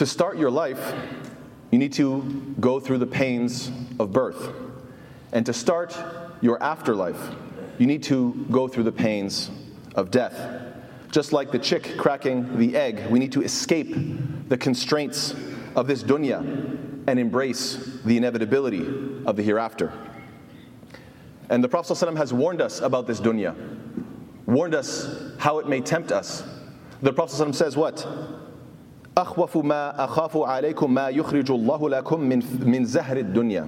To start your life, you need to go through the pains of birth. And to start your afterlife, you need to go through the pains of death. Just like the chick cracking the egg, we need to escape the constraints of this dunya and embrace the inevitability of the hereafter. And the Prophet ﷺ has warned us about this dunya, warned us how it may tempt us. The Prophet ﷺ says, What? أخوف ما أخاف عليكم ما يخرج الله لكم من من زهر الدنيا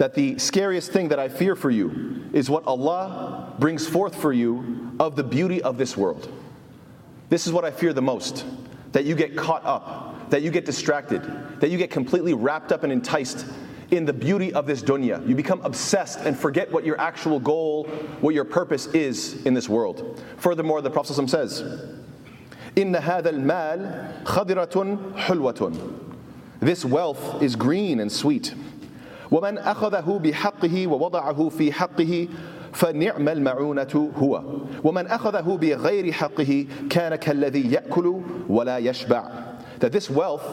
that the scariest thing that I fear for you is what Allah brings forth for you of the beauty of this world. This is what I fear the most that you get caught up, that you get distracted, that you get completely wrapped up and enticed in the beauty of this dunya. You become obsessed and forget what your actual goal, what your purpose is in this world. Furthermore, the Prophet says, إن هذا المال خضرة حلوة. This wealth is green and sweet. ومن أخذه بحقه ووضعه في حقه فنعم المعونة هو ومن أخذه بغير حقه كان كالذي يأكل ولا يشبع that this wealth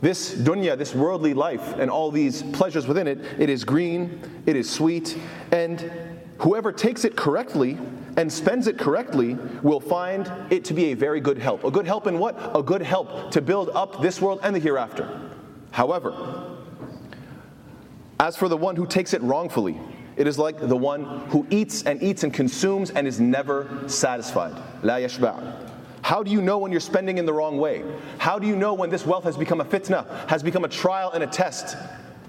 this dunya, this worldly life, and all these pleasures within it, it is green, it is sweet, and whoever takes it correctly and spends it correctly will find it to be a very good help. A good help in what? A good help to build up this world and the hereafter. However, as for the one who takes it wrongfully, it is like the one who eats and eats and consumes and is never satisfied. La yashba'. How do you know when you're spending in the wrong way? How do you know when this wealth has become a fitna, has become a trial and a test?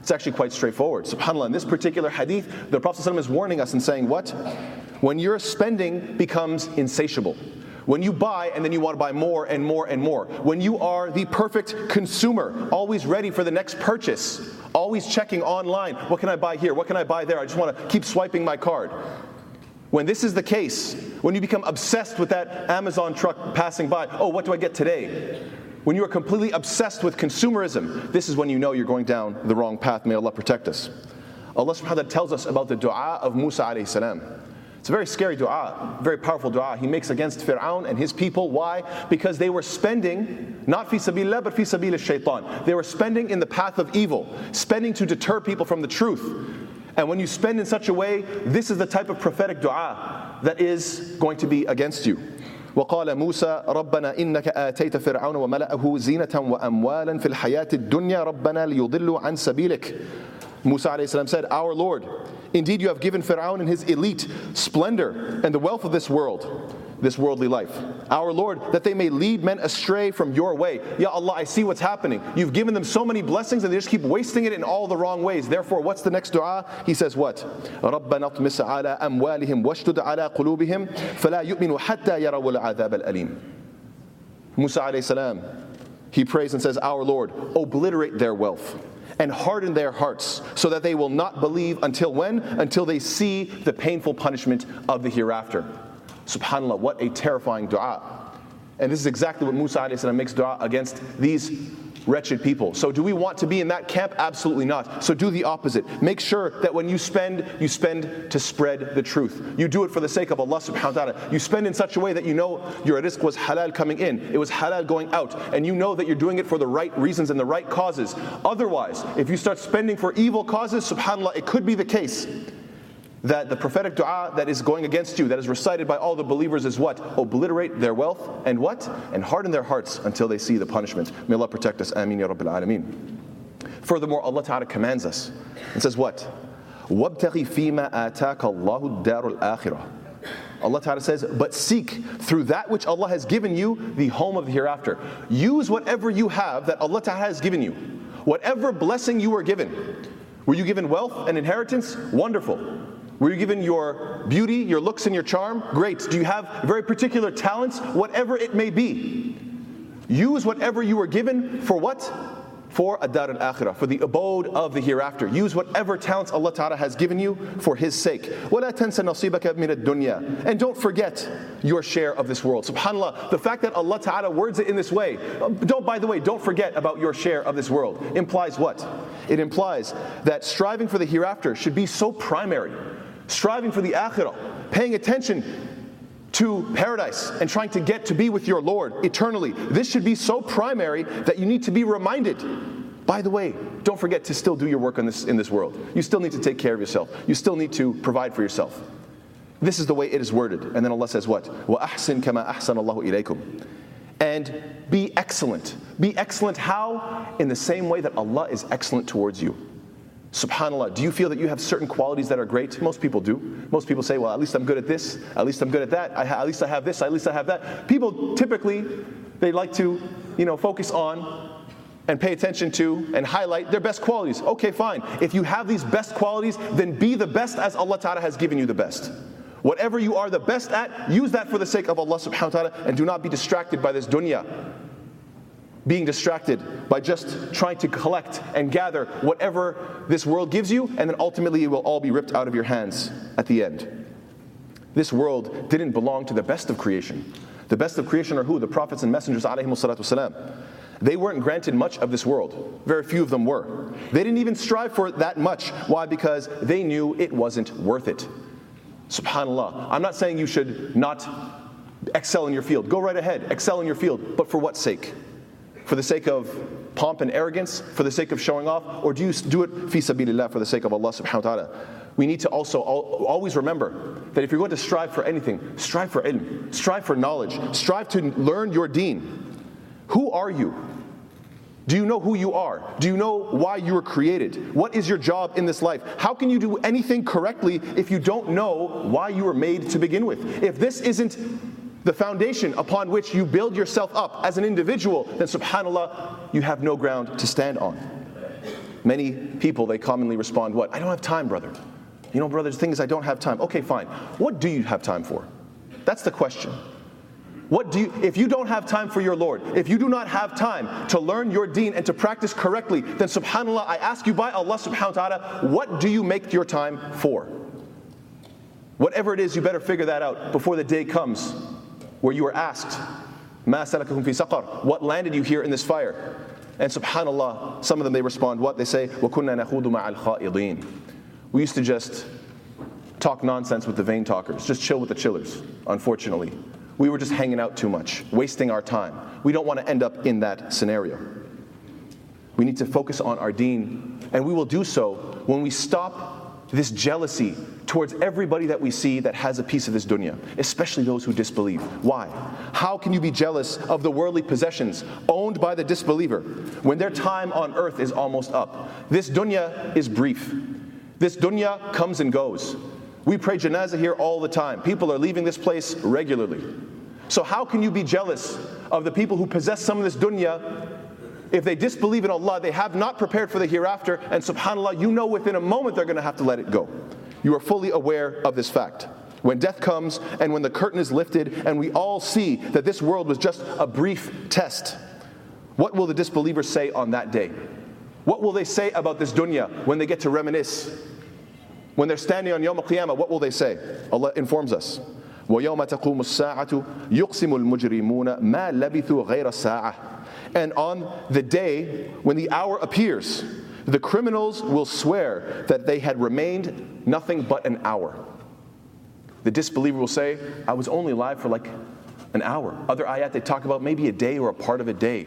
It's actually quite straightforward. SubhanAllah, in this particular hadith, the Prophet ﷺ is warning us and saying, What? When your spending becomes insatiable, when you buy and then you want to buy more and more and more, when you are the perfect consumer, always ready for the next purchase, always checking online, what can I buy here? What can I buy there? I just want to keep swiping my card. When this is the case, when you become obsessed with that Amazon truck passing by, oh, what do I get today? When you are completely obsessed with consumerism, this is when you know you're going down the wrong path. May Allah protect us. Allah subhanahu wa ta'ala tells us about the dua of Musa alayhi salam. It's a very scary dua, very powerful dua he makes against Fir'aun and his people. Why? Because they were spending, not fi sabilillah, but fi sabilillah shaitan. They were spending in the path of evil, spending to deter people from the truth. And when you spend in such a way, this is the type of prophetic dua that is going to be against you. وقال موسى ربنا إنك آتيت فرعون وملأه زينة وأموالا في الحياة الدنيا ربنا ليضلوا عن سبيلك Musa السلام, said, Our Lord, indeed you have given Pharaoh and his elite splendor and the wealth of this world, this worldly life. Our Lord, that they may lead men astray from your way. Ya Allah, I see what's happening. You've given them so many blessings and they just keep wasting it in all the wrong ways. Therefore, what's the next dua? He says, What? رَبَّنَا اطْمِسْ عَلَىٰ أَمْوَالِهِمْ وَاشْتُدْ عَلَىٰ قُلُوبِهِمْ فَلَا يُؤْمِنُوا حَتَّى يَرَوُا الْعَذَابَ الْأَلِيمِ Musa alayhi salam, he prays and says, Our Lord, obliterate their wealth and harden their hearts so that they will not believe until when? Until they see the painful punishment of the hereafter. SubhanAllah, what a terrifying dua. And this is exactly what Musa makes dua against these wretched people. So, do we want to be in that camp? Absolutely not. So, do the opposite. Make sure that when you spend, you spend to spread the truth. You do it for the sake of Allah subhanahu wa ta'ala. You spend in such a way that you know your rizq was halal coming in, it was halal going out, and you know that you're doing it for the right reasons and the right causes. Otherwise, if you start spending for evil causes, subhanAllah, it could be the case that the prophetic dua that is going against you, that is recited by all the believers, is what? Obliterate their wealth and what? And harden their hearts until they see the punishment. May Allah protect us. Ameen ya Rabbil Alameen. Furthermore, Allah Ta'ala commands us and says what? وَابْتَغِ فِيمَا آتَاكَ اللَّهُ الدَّارُ الْآخِرَةِ Allah Ta'ala says, but seek through that which Allah has given you the home of the hereafter. Use whatever you have that Allah Ta'ala has given you. Whatever blessing you were given. Were you given wealth and inheritance? Wonderful. Were you given your beauty, your looks, and your charm? Great. Do you have very particular talents? Whatever it may be. Use whatever you were given for what? For Adar al Akhirah, for the abode of the hereafter. Use whatever talents Allah Ta'ala has given you for His sake. And don't forget your share of this world. SubhanAllah, the fact that Allah Ta'ala words it in this way, don't, by the way, don't forget about your share of this world, implies what? It implies that striving for the hereafter should be so primary striving for the akhirah, paying attention to paradise and trying to get to be with your Lord eternally. This should be so primary that you need to be reminded. By the way, don't forget to still do your work in this, in this world. You still need to take care of yourself. You still need to provide for yourself. This is the way it is worded. And then Allah says what? وَأَحْسِن كَمَا أَحْسَنَ اللَّهُ إِلَيْكُمْ And be excellent. Be excellent how? In the same way that Allah is excellent towards you. SubhanAllah, do you feel that you have certain qualities that are great? Most people do. Most people say, well, at least I'm good at this, at least I'm good at that, ha- at least I have this, at least I have that. People typically, they like to, you know, focus on and pay attention to and highlight their best qualities. Okay, fine. If you have these best qualities, then be the best as Allah Ta'ala has given you the best. Whatever you are the best at, use that for the sake of Allah subhanahu wa ta'ala and do not be distracted by this dunya being distracted by just trying to collect and gather whatever this world gives you, and then ultimately it will all be ripped out of your hands at the end. This world didn't belong to the best of creation. The best of creation are who? The prophets and messengers, They weren't granted much of this world. Very few of them were. They didn't even strive for it that much. Why? Because they knew it wasn't worth it. Subhanallah. I'm not saying you should not excel in your field. Go right ahead, excel in your field. But for what sake? For the sake of pomp and arrogance, for the sake of showing off, or do you do it fi for the sake of Allah subhanahu wa ta'ala? We need to also always remember that if you're going to strive for anything, strive for ilm, strive for knowledge, strive to learn your deen. Who are you? Do you know who you are? Do you know why you were created? What is your job in this life? How can you do anything correctly if you don't know why you were made to begin with? If this isn't the foundation upon which you build yourself up as an individual, then subhanAllah, you have no ground to stand on. Many people, they commonly respond, What? I don't have time, brother. You know, brother, the thing is, I don't have time. Okay, fine. What do you have time for? That's the question. What do you, if you don't have time for your Lord, if you do not have time to learn your deen and to practice correctly, then subhanAllah, I ask you by Allah subhanahu wa ta'ala, what do you make your time for? Whatever it is, you better figure that out before the day comes where you were asked, What landed you here in this fire? And subhanAllah, some of them they respond, what? They say, We used to just talk nonsense with the vain talkers, just chill with the chillers, unfortunately. We were just hanging out too much, wasting our time. We don't want to end up in that scenario. We need to focus on our deen, and we will do so when we stop this jealousy towards everybody that we see that has a piece of this dunya, especially those who disbelieve. Why? How can you be jealous of the worldly possessions owned by the disbeliever when their time on earth is almost up? This dunya is brief. This dunya comes and goes. We pray janazah here all the time. People are leaving this place regularly. So, how can you be jealous of the people who possess some of this dunya if they disbelieve in Allah, they have not prepared for the hereafter, and subhanAllah, you know within a moment they're going to have to let it go. You are fully aware of this fact. When death comes and when the curtain is lifted, and we all see that this world was just a brief test, what will the disbelievers say on that day? What will they say about this dunya when they get to reminisce? When they're standing on Yom Qiyamah, what will they say? Allah informs us. ويوم تقوم الساعة يقسم المجرمون ما لبثوا غير ساعة And on the day when the hour appears, the criminals will swear that they had remained nothing but an hour. The disbeliever will say, I was only alive for like an hour. Other ayat, they talk about maybe a day or a part of a day,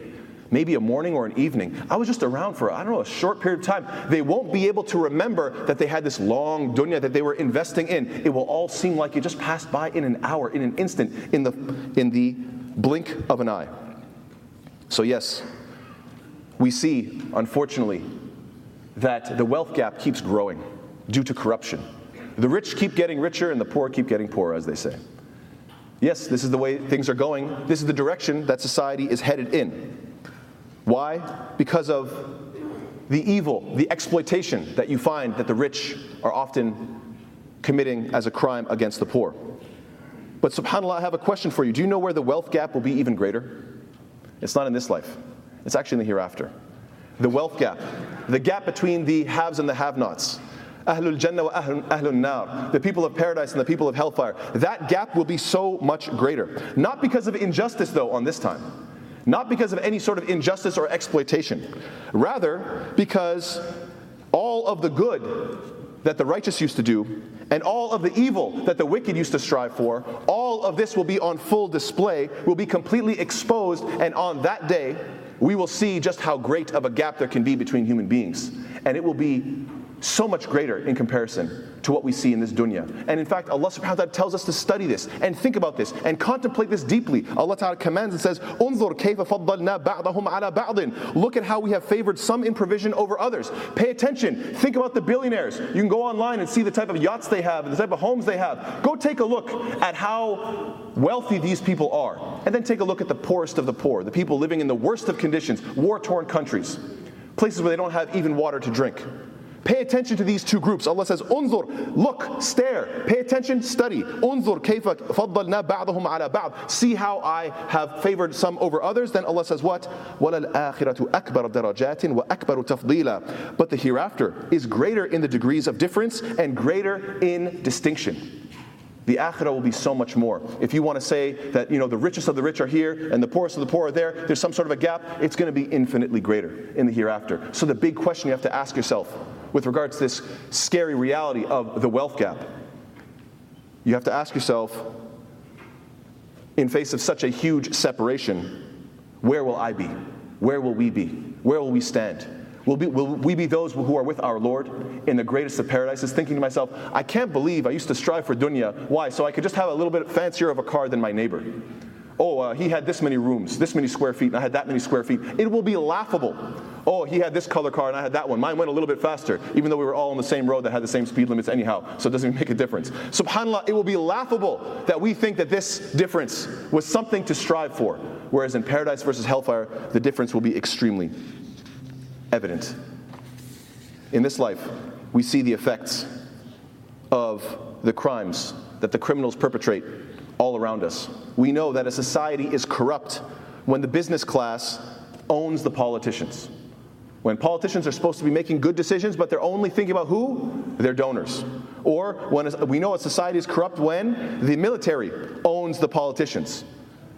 maybe a morning or an evening. I was just around for, I don't know, a short period of time. They won't be able to remember that they had this long dunya that they were investing in. It will all seem like it just passed by in an hour, in an instant, in the, in the blink of an eye. So, yes, we see, unfortunately, that the wealth gap keeps growing due to corruption. The rich keep getting richer and the poor keep getting poorer, as they say. Yes, this is the way things are going. This is the direction that society is headed in. Why? Because of the evil, the exploitation that you find that the rich are often committing as a crime against the poor. But subhanAllah, I have a question for you. Do you know where the wealth gap will be even greater? It's not in this life, it's actually in the hereafter. The wealth gap, the gap between the haves and the have nots. Ahlul Jannah wa Ahlul Nar, the people of paradise and the people of hellfire. That gap will be so much greater. Not because of injustice, though, on this time. Not because of any sort of injustice or exploitation. Rather, because all of the good that the righteous used to do and all of the evil that the wicked used to strive for, all all of this will be on full display, will be completely exposed, and on that day, we will see just how great of a gap there can be between human beings. And it will be so much greater in comparison to what we see in this dunya. And in fact, Allah subhanahu wa ta'ala tells us to study this and think about this and contemplate this deeply. Allah ta'ala commands and says, Unzur ala ba'din. Look at how we have favored some in provision over others. Pay attention. Think about the billionaires. You can go online and see the type of yachts they have and the type of homes they have. Go take a look at how wealthy these people are. And then take a look at the poorest of the poor, the people living in the worst of conditions, war-torn countries, places where they don't have even water to drink. Pay attention to these two groups. Allah says, Unzur, look, stare, pay attention, study. Unzur kayfa faddalna ba'dahum ala ba'd. See how I have favored some over others. Then Allah says what? وَلَلْآخِرَةُ أَكْبَرُ دَرَجَاتٍ وَأَكْبَرُ تَفْضِيلًا But the hereafter is greater in the degrees of difference and greater in distinction. The akhirah will be so much more. If you want to say that you know the richest of the rich are here and the poorest of the poor are there, there's some sort of a gap, it's going to be infinitely greater in the hereafter. So the big question you have to ask yourself with regards to this scary reality of the wealth gap, you have to ask yourself, in face of such a huge separation, where will I be? Where will we be? Where will we stand? Will, be, will, we be those who are with our Lord in the greatest of paradises? Thinking to myself, I can't believe I used to strive for dunya. Why? So I could just have a little bit fancier of a car than my neighbor. Oh, uh, he had this many rooms, this many square feet, and I had that many square feet. It will be laughable. Oh, he had this color car and I had that one. Mine went a little bit faster, even though we were all on the same road that had the same speed limits anyhow. So it doesn't make a difference. SubhanAllah, it will be laughable that we think that this difference was something to strive for. Whereas in paradise versus hellfire, the difference will be extremely evident. In this life, we see the effects of the crimes that the criminals perpetrate all around us. We know that a society is corrupt when the business class owns the politicians. When politicians are supposed to be making good decisions, but they're only thinking about who? Their donors. Or when we know a society is corrupt when the military owns the politicians.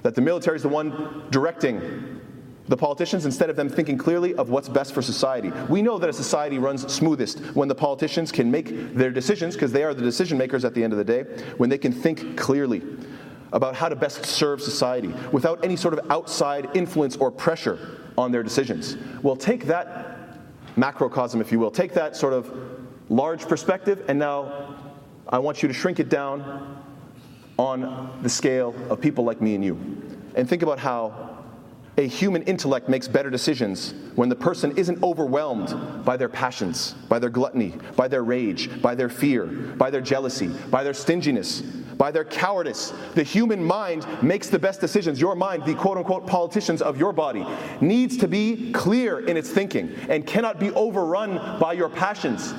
That the military is the one directing the politicians instead of them thinking clearly of what's best for society. We know that a society runs smoothest when the politicians can make their decisions, because they are the decision makers at the end of the day, when they can think clearly about how to best serve society without any sort of outside influence or pressure on their decisions. Well, take that macrocosm, if you will, take that sort of large perspective, and now I want you to shrink it down on the scale of people like me and you. And think about how a human intellect makes better decisions when the person isn't overwhelmed by their passions, by their gluttony, by their rage, by their fear, by their jealousy, by their stinginess, by their cowardice. The human mind makes the best decisions. Your mind, the quote unquote politicians of your body, needs to be clear in its thinking and cannot be overrun by your passions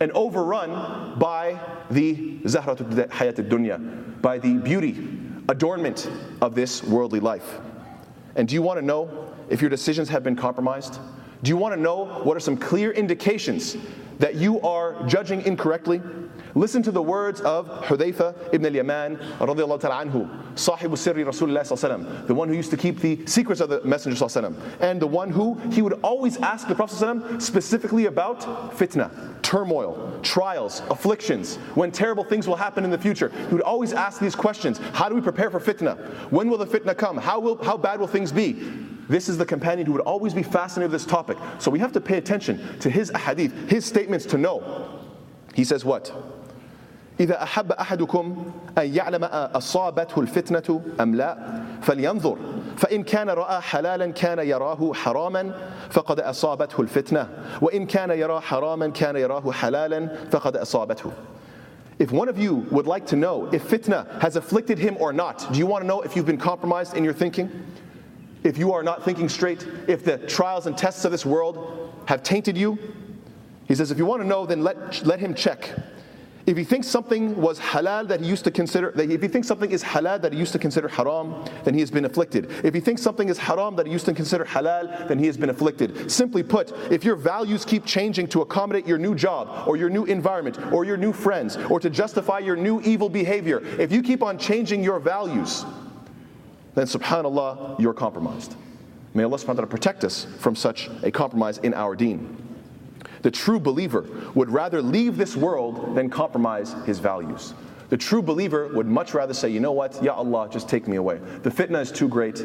and overrun by the zahrat hayat dunya, by the beauty, adornment of this worldly life. And do you want to know if your decisions have been compromised? Do you want to know what are some clear indications that you are judging incorrectly? Listen to the words of Hudayfa ibn al-Yaman radiallahu ta'ala anhu, sahibu sirri Rasulullah the one who used to keep the secrets of the Messenger sallallahu and the one who he would always ask the Prophet specifically about fitna, turmoil, trials, afflictions, when terrible things will happen in the future. He would always ask these questions. How do we prepare for fitna? When will the fitna come? How, will, how bad will things be? This is the companion who would always be fascinated with this topic. So we have to pay attention to his hadith, his statements to know. He says what? إذا أحب أحدكم أن يعلم أصابته الفتنة أم لا فلينظر فإن كان رأى حلالا كان يراه حراما فقد أصابته الفتنة وإن كان يرى حراما كان يراه حلالا فقد أصابته If one of you would like to know if fitna has afflicted him or not, do you want to know if you've been compromised in your thinking? If you are not thinking straight, if the trials and tests of this world have tainted you? He says, if you want to know, then let, let him check if he thinks something was halal that he used to consider, if he thinks something is halal that he used to consider haram, then he has been afflicted. If he thinks something is haram that he used to consider halal, then he has been afflicted. Simply put, if your values keep changing to accommodate your new job, or your new environment, or your new friends, or to justify your new evil behavior, if you keep on changing your values, then subhanAllah, you're compromised. May Allah subhanahu wa ta'ala protect us from such a compromise in our deen. The true believer would rather leave this world than compromise his values. The true believer would much rather say, you know what, Ya Allah, just take me away. The fitna is too great.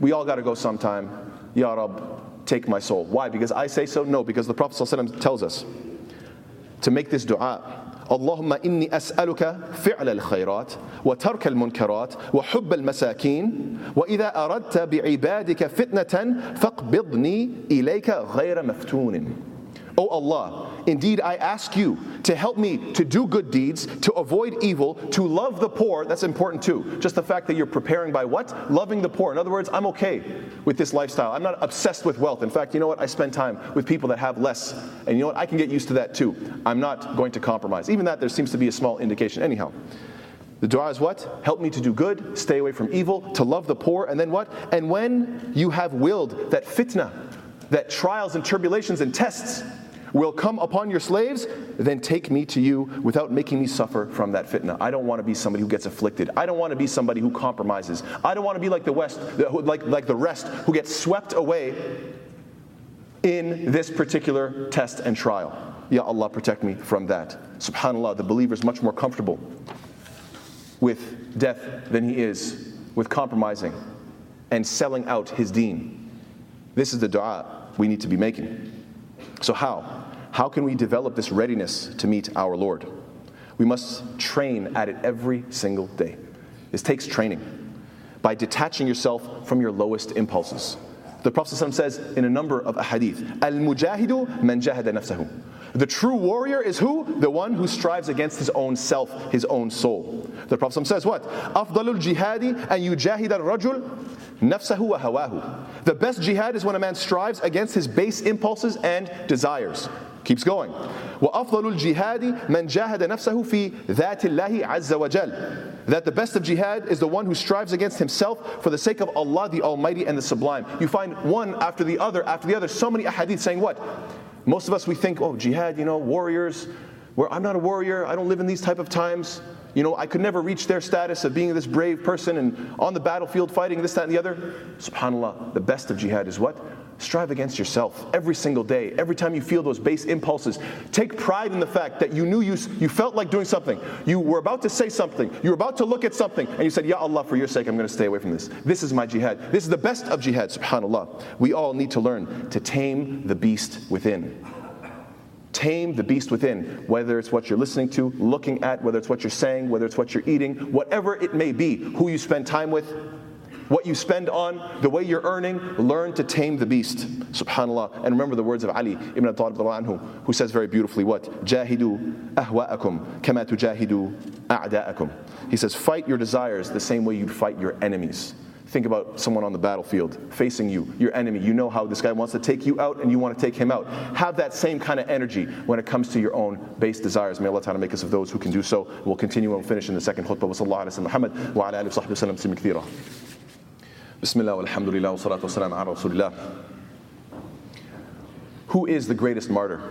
We all got to go sometime. Ya Rab, take my soul. Why? Because I say so? No, because the Prophet ﷺ tells us to make this dua. اللهم إني أسألك فعل الخيرات وترك المنكرات وحب المساكين وإذا أردت بعبادك فتنة فاقبضني إليك غير مفتون. O Allah, indeed I ask you to help me to do good deeds, to avoid evil, to love the poor. That's important too. Just the fact that you're preparing by what? Loving the poor. In other words, I'm okay with this lifestyle. I'm not obsessed with wealth. In fact, you know what? I spend time with people that have less. And you know what? I can get used to that too. I'm not going to compromise. Even that, there seems to be a small indication. Anyhow. The dua is what? Help me to do good, stay away from evil, to love the poor, and then what? And when you have willed that fitna, that trials and tribulations and tests will come upon your slaves, then take me to you without making me suffer from that fitna. I don't want to be somebody who gets afflicted. I don't want to be somebody who compromises. I don't want to be like the West, like, like the rest, who gets swept away in this particular test and trial. Ya Allah, protect me from that. SubhanAllah, the believer is much more comfortable with death than he is with compromising and selling out his deen. This is the dua we need to be making. So, how? How can we develop this readiness to meet our Lord? We must train at it every single day. This takes training by detaching yourself from your lowest impulses. The Prophet says in a number of hadith, Al mujahidu man jahada nafsahu. The true warrior is who? The one who strives against his own self, his own soul. The Prophet says what? Afdalul jihadi and yujahid al rajul nafsahu wa hawahu. The best jihad is when a man strives against his base impulses and desires. Keeps going. وأفضل الجهاد من جاهد نفسه في ذات الله عز وجل. That the best of jihad is the one who strives against himself for the sake of Allah the Almighty and the Sublime. You find one after the other after the other. So many ahadith saying what? Most of us we think, oh, jihad, you know, warriors. Where I'm not a warrior. I don't live in these type of times. You know, I could never reach their status of being this brave person and on the battlefield fighting this, that, and the other. SubhanAllah, the best of jihad is what? Strive against yourself every single day. Every time you feel those base impulses, take pride in the fact that you knew you, you felt like doing something. You were about to say something. You were about to look at something. And you said, Ya Allah, for your sake, I'm going to stay away from this. This is my jihad. This is the best of jihad, subhanAllah. We all need to learn to tame the beast within. Tame the beast within, whether it's what you're listening to, looking at, whether it's what you're saying, whether it's what you're eating, whatever it may be, who you spend time with, what you spend on, the way you're earning, learn to tame the beast. Subhanallah. And remember the words of Ali ibn Abi Talib anhu, who says very beautifully what? Jahidu ahwa'akum kama tujahidu a'da'akum. He says, fight your desires the same way you'd fight your enemies. Think about someone on the battlefield facing you, your enemy. You know how this guy wants to take you out and you want to take him out. Have that same kind of energy when it comes to your own base desires. May Allah ta'ala make us of those who can do so. We'll continue and finish in the second khutbah. Wa sallallahu alayhi wa sallam wa sahbihi Bismillah, alhamdulillah, wa salatu wa ala rasulillah. Who is the greatest martyr?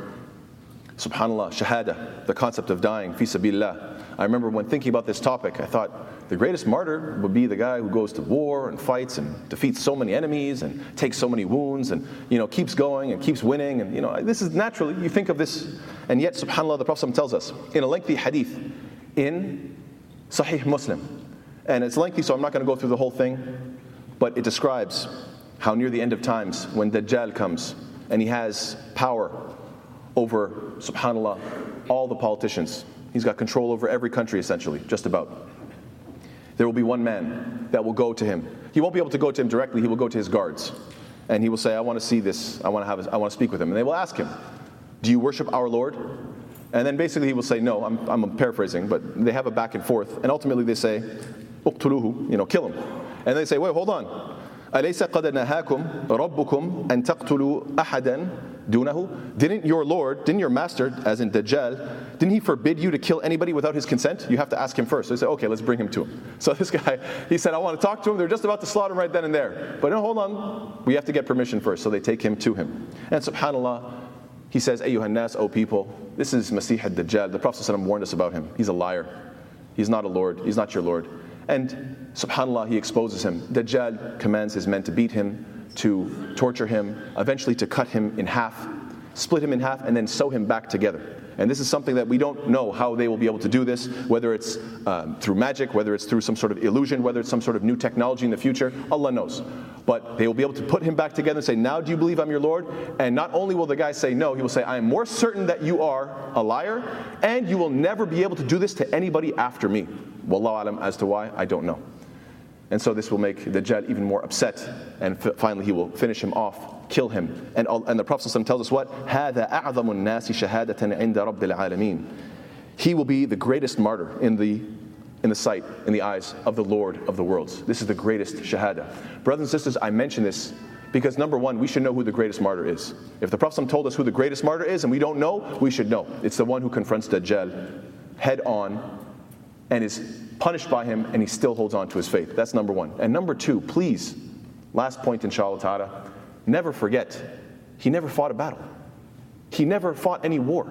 Subhanallah, shahada, the concept of dying, fi sabilillah. I remember when thinking about this topic, I thought the greatest martyr would be the guy who goes to war and fights and defeats so many enemies and takes so many wounds and you know keeps going and keeps winning and you know this is naturally you think of this and yet subhanallah the prophet tells us in a lengthy hadith in sahih muslim and it's lengthy so i'm not going to go through the whole thing but it describes how near the end of times, when Dajjal comes and he has power over, subhanAllah, all the politicians. He's got control over every country, essentially, just about. There will be one man that will go to him. He won't be able to go to him directly, he will go to his guards. And he will say, I want to see this, I want to, have I want to speak with him. And they will ask him, Do you worship our Lord? And then basically he will say, No, I'm, I'm paraphrasing, but they have a back and forth. And ultimately they say, Uqtuluhu, you know, kill him. And they say, wait, hold on. أليس قد نهاكم ربكم أن تقتلوا أحدا دونه? Didn't your Lord, didn't your master, as in Dajjal, didn't he forbid you to kill anybody without his consent? You have to ask him first. So they say, okay, let's bring him to him. So this guy, he said, I want to talk to him. They're just about to slaughter him right then and there. But no, hold on. We have to get permission first. So they take him to him. And subhanAllah, he says, Ayyuhan nas, O people, this is Masih ad-Dajjal. The Prophet warned us about him. He's a liar. He's not a Lord. He's not your Lord. And subhanAllah, he exposes him. Dajjal commands his men to beat him, to torture him, eventually to cut him in half, split him in half, and then sew him back together. And this is something that we don't know how they will be able to do this, whether it's um, through magic, whether it's through some sort of illusion, whether it's some sort of new technology in the future. Allah knows. But they will be able to put him back together and say, Now do you believe I'm your Lord? And not only will the guy say no, he will say, I am more certain that you are a liar, and you will never be able to do this to anybody after me. Wallahu alam, as to why, I don't know. And so this will make Dajjal even more upset, and f- finally he will finish him off, kill him. And, and the Prophet tells us what? هذا أعظم الناس شهادة عند رب العالمين. He will be the greatest martyr in the in the sight, in the eyes of the Lord of the worlds. This is the greatest shahada. Brothers and sisters, I mention this because number one, we should know who the greatest martyr is. If the Prophet told us who the greatest martyr is and we don't know, we should know. It's the one who confronts Dajjal head on and is punished by him and he still holds on to his faith. That's number one. And number two, please, last point, in ta'ala, never forget, he never fought a battle. He never fought any war.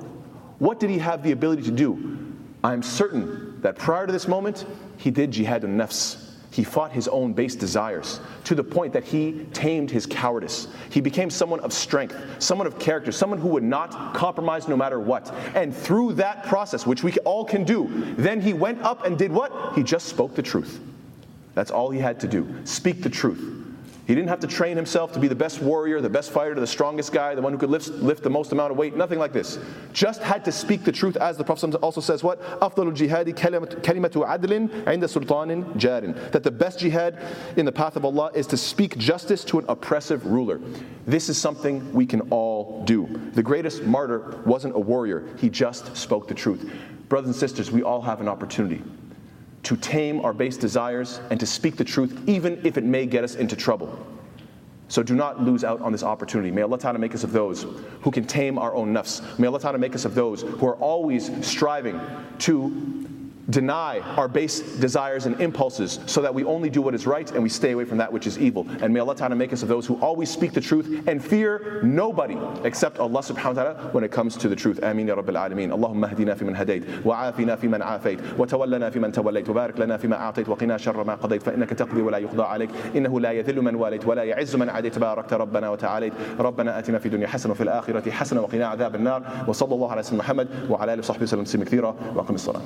What did he have the ability to do? I'm certain that prior to this moment, he did jihad al nafs. He fought his own base desires to the point that he tamed his cowardice. He became someone of strength, someone of character, someone who would not compromise no matter what. And through that process, which we all can do, then he went up and did what? He just spoke the truth. That's all he had to do. Speak the truth. He didn't have to train himself to be the best warrior, the best fighter, the strongest guy, the one who could lift, lift the most amount of weight, nothing like this. Just had to speak the truth, as the Prophet also says, what? أفضل الجهاد كلمة عدل عند سلطان جار. That the best jihad in the path of Allah is to speak justice to an oppressive ruler. This is something we can all do. The greatest martyr wasn't a warrior, he just spoke the truth. Brothers and sisters, we all have an opportunity to tame our base desires and to speak the truth, even if it may get us into trouble. So do not lose out on this opportunity. May Allah Ta'ala make us of those who can tame our own nafs. May Allah Ta'ala make us of those who are always striving to deny our base desires and impulses so that we only do what is right and we stay away from that which is evil. And may Allah Ta'ala make us of those who always speak the truth and fear nobody except Allah subhanahu wa ta'ala when it comes to the truth. Ameen ya Rabbil Alameen. Allahumma hdina fi man hadayt, wa afina fi man afayt, wa tawallana fi man tawallayt, wa barik lana fi ma a'tayt, wa qina sharra ma qadayt, fa innaka taqdi wa la yuqda alayk, innahu la yadhillu man walayt, wa la ya'izzu man adayt, barakta rabbana wa ta'alayt, ربنا آتنا في الدنيا حسنة وفي الآخرة حسنة وقنا عذاب النار وصلى الله على سيدنا محمد وعلى آله وصحبه وسلم تسليما كثيرا وأقم الصلاة